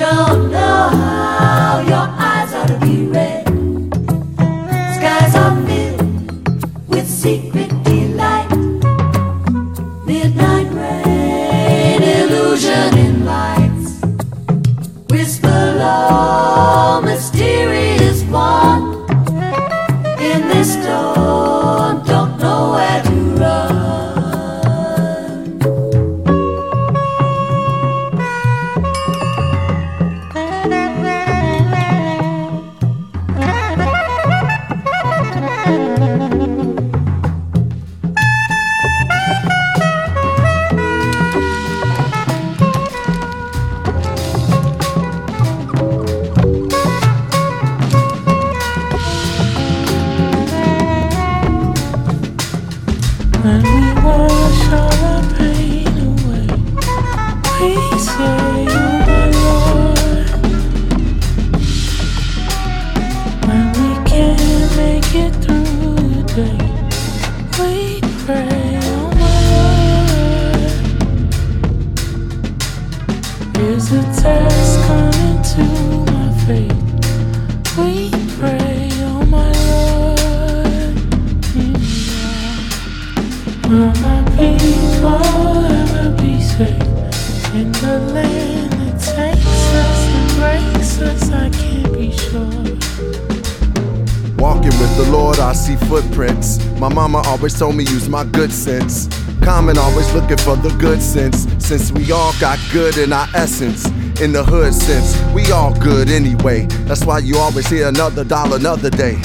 Don't know the good sense. Since we all got good in our essence. In the hood sense, we all good anyway. That's why you always hear another dollar, another day.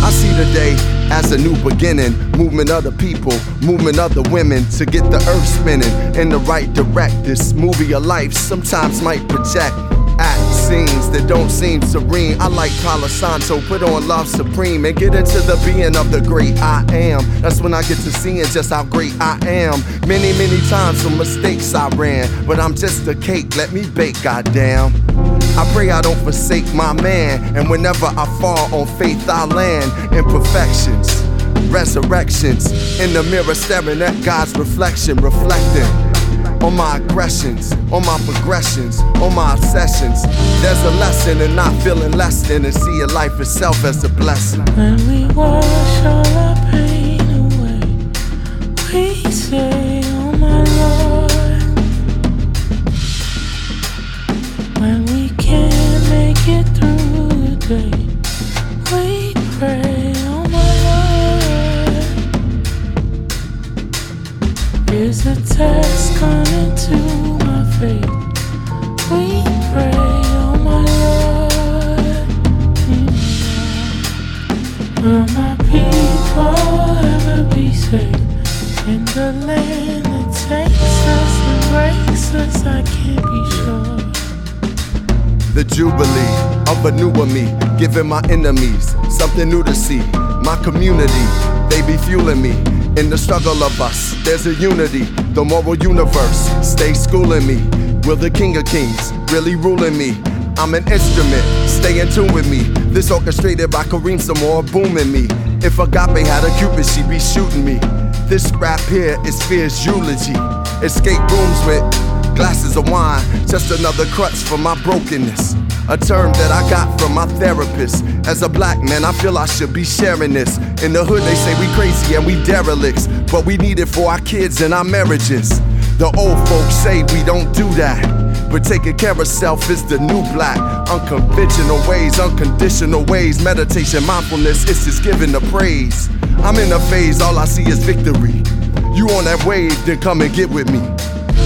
I see the day as a new beginning. Movement of the people, movement of the women to get the earth spinning in the right direct. This movie of life sometimes might project act scenes that don't seem serene. I like Palo Santo, put on Love Supreme and get into the being of the great I am. That's when I get to seeing just how great I am. Many, many times for mistakes I ran, but I'm just a cake, let me bake, goddamn. I pray I don't forsake my man, and whenever I fall on faith, I land imperfections, resurrections. In the mirror, staring at God's reflection, reflecting on my aggressions, on my progressions, on my obsessions. There's a lesson in not feeling less than and seeing life itself as a blessing. When we wash all our pain away, we say, Oh my Lord. When we can't make it through the day, Is a test coming to my faith? We pray, Oh my Lord. Will my people ever be safe in the land that takes us and breaks us? I can't be sure. The jubilee of a newer me, giving my enemies something new to see. My community, they be fueling me. In the struggle of us, there's a unity. The moral universe, stay schooling me. Will the King of Kings really ruling me? I'm an instrument, stay in tune with me. This orchestrated by Kareem Samore booming me. If Agape had a cupid, she'd be shooting me. This rap here is fear's eulogy. Escape rooms with glasses of wine, just another crutch for my brokenness. A term that I got from my therapist. As a black man, I feel I should be sharing this. In the hood, they say we crazy and we derelicts, but we need it for our kids and our marriages. The old folks say we don't do that. But taking care of self is the new black. Unconventional ways, unconditional ways. Meditation, mindfulness, it's just giving the praise. I'm in a phase, all I see is victory. You on that wave, then come and get with me.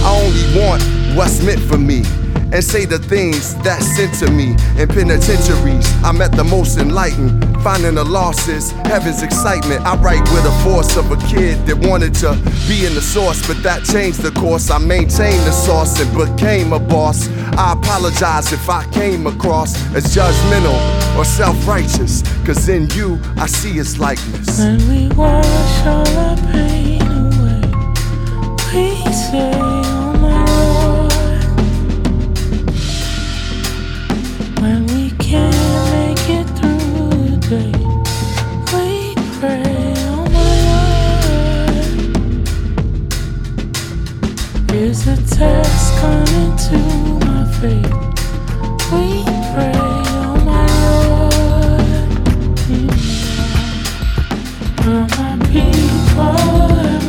I only want what's meant for me. And say the things that's sent to me. In penitentiaries, I'm at the most enlightened. Finding the losses, heaven's excitement. I write with the force of a kid that wanted to be in the source, but that changed the course. I maintained the sauce and became a boss. I apologize if I came across as judgmental or self righteous, cause in you I see his likeness. When we wash all our pain away, we say, Is a test coming to my faith? We pray, Oh my Lord. Mm. My people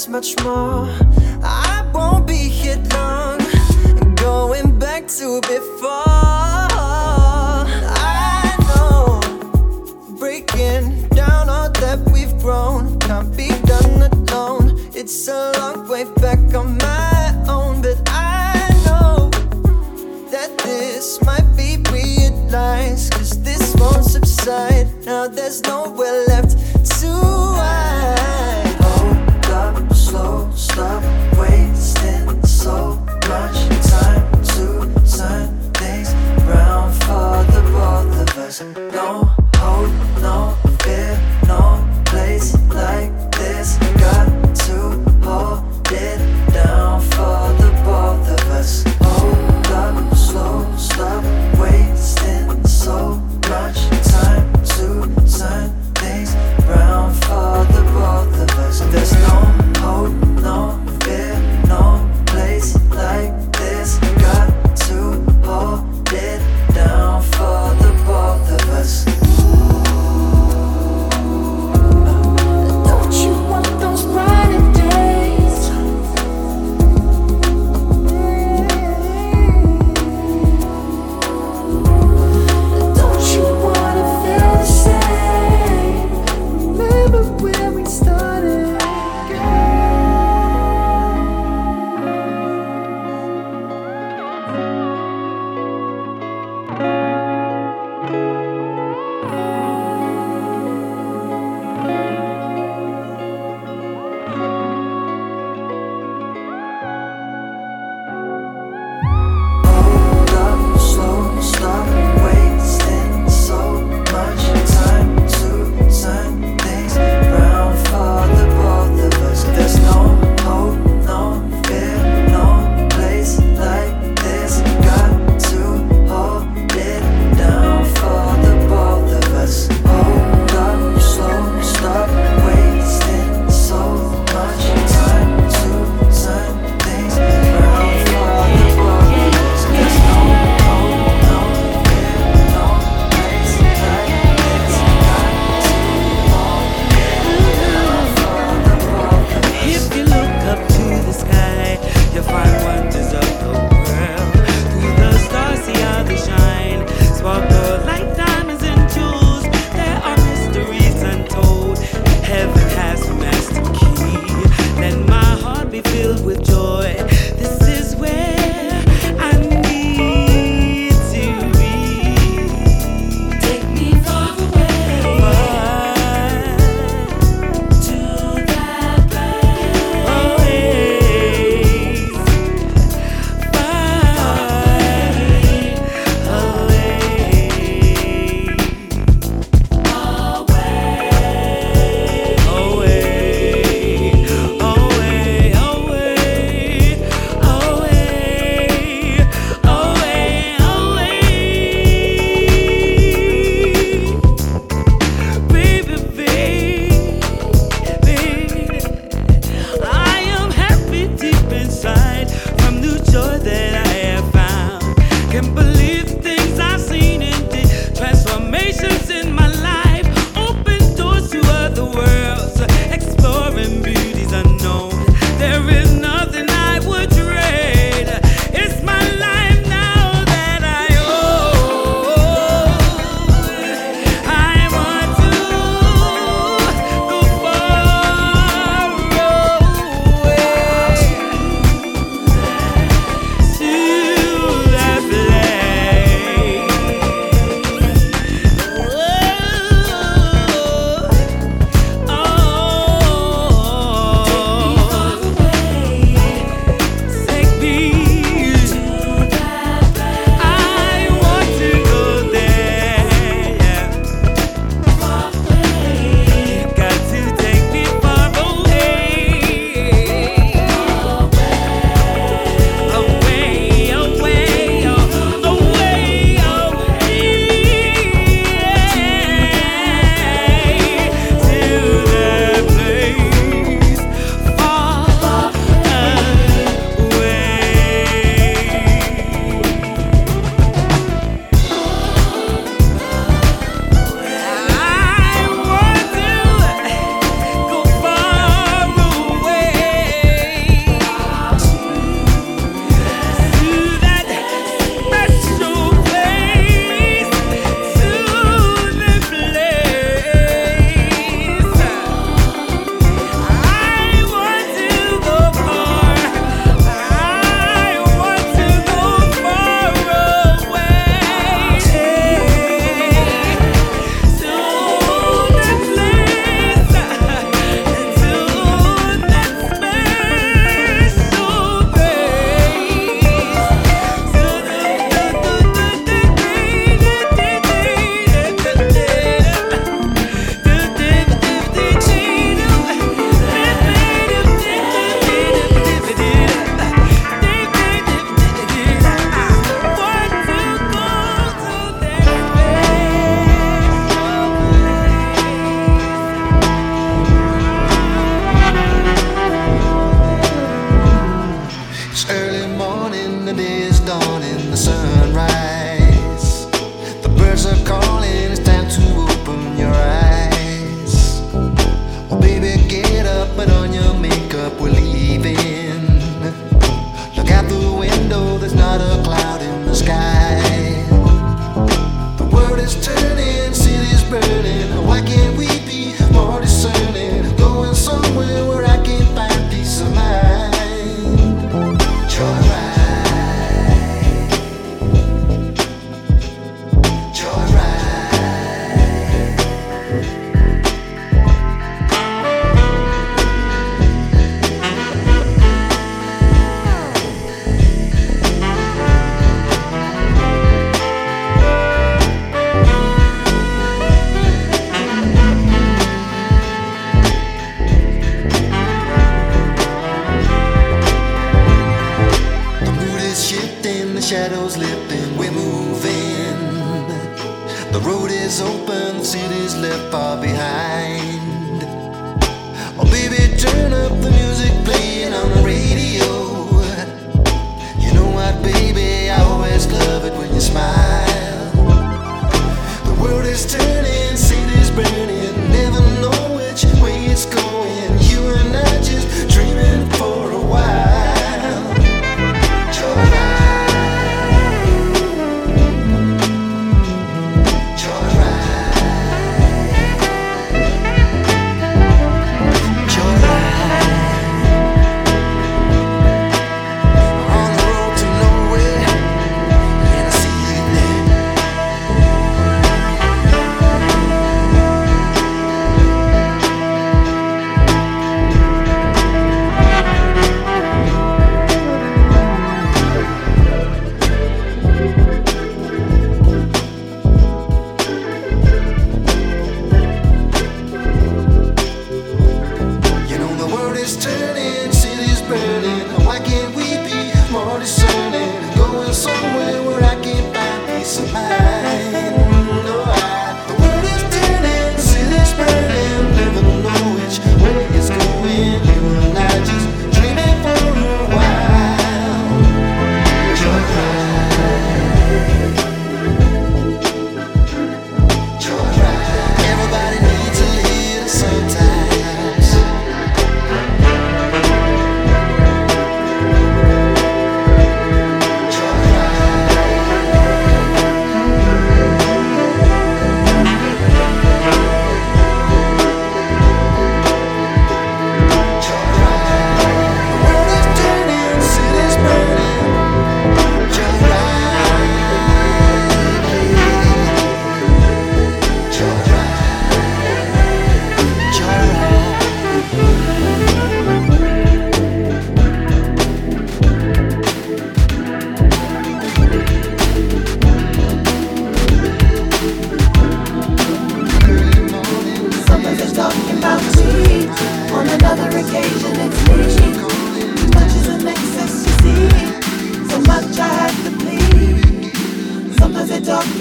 there's much more. I won't be here long. Going back to before. I know breaking down all that we've grown can't be done alone. It's a long way back on my own, but I know that this might be realized. Cause this won't subside. Now there's no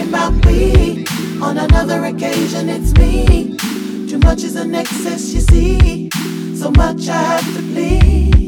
about me. On another occasion, it's me. Too much is an excess, you see. So much I have to plead.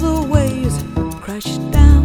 the waves crash down.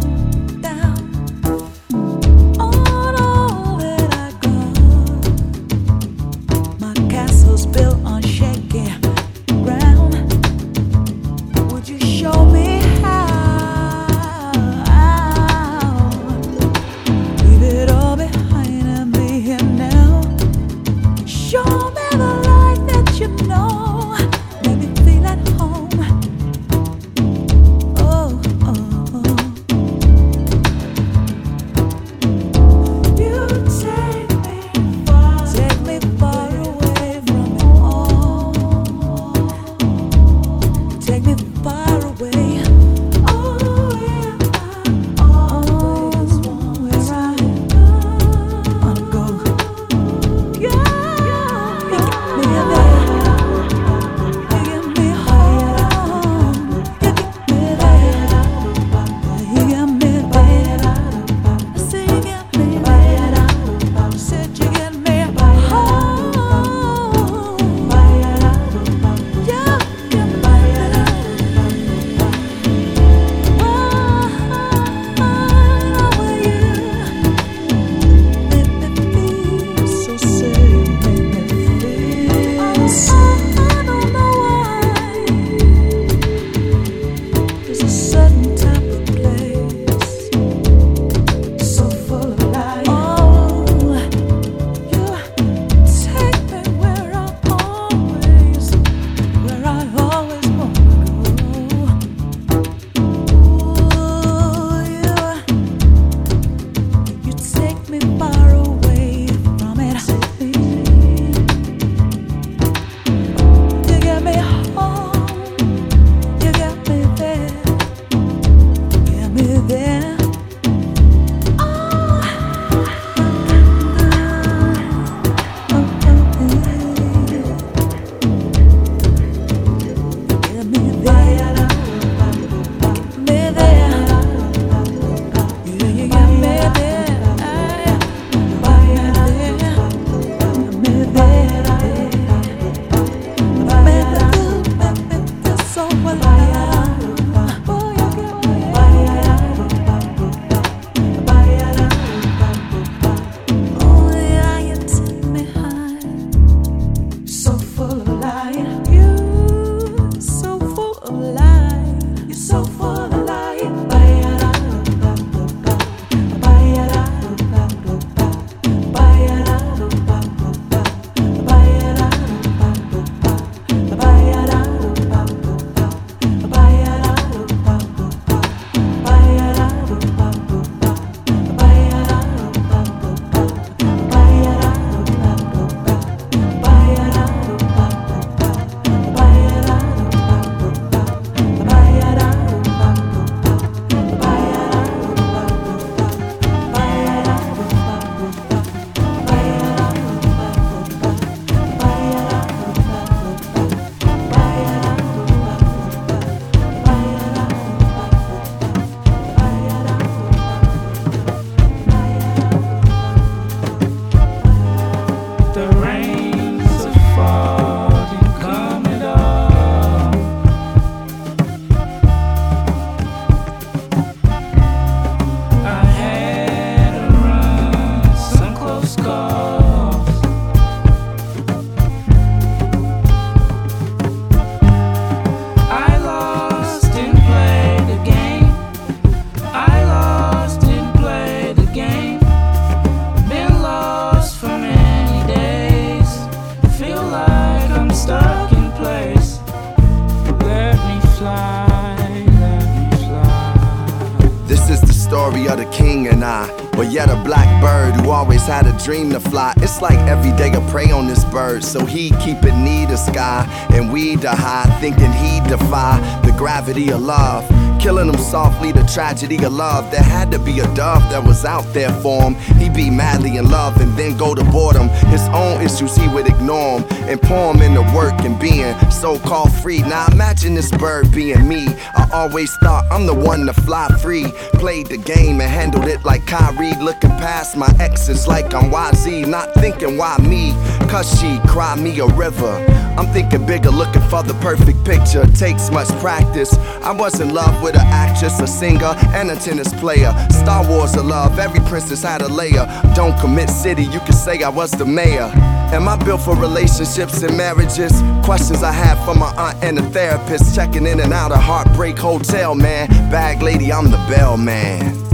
We high, thinking he'd defy the gravity of love. Killing him softly, the tragedy of love. There had to be a dove that was out there for him. He'd be madly in love and then go to boredom. His own issues he would ignore him and pour him into work and being so called free. Now imagine this bird being me. I always thought I'm the one to fly free. Played the game and handled it like Kyrie. Looking past my exes like I'm YZ. Not thinking why me, cause she cried me a river. I'm thinking bigger, looking for the perfect picture. Takes much practice. I was in love with an actress, a singer, and a tennis player. Star Wars of love, every princess had a layer. Don't commit city, you can say I was the mayor. Am I built for relationships and marriages? Questions I have for my aunt and a therapist. Checking in and out of Heartbreak Hotel, man. Bag lady, I'm the bellman.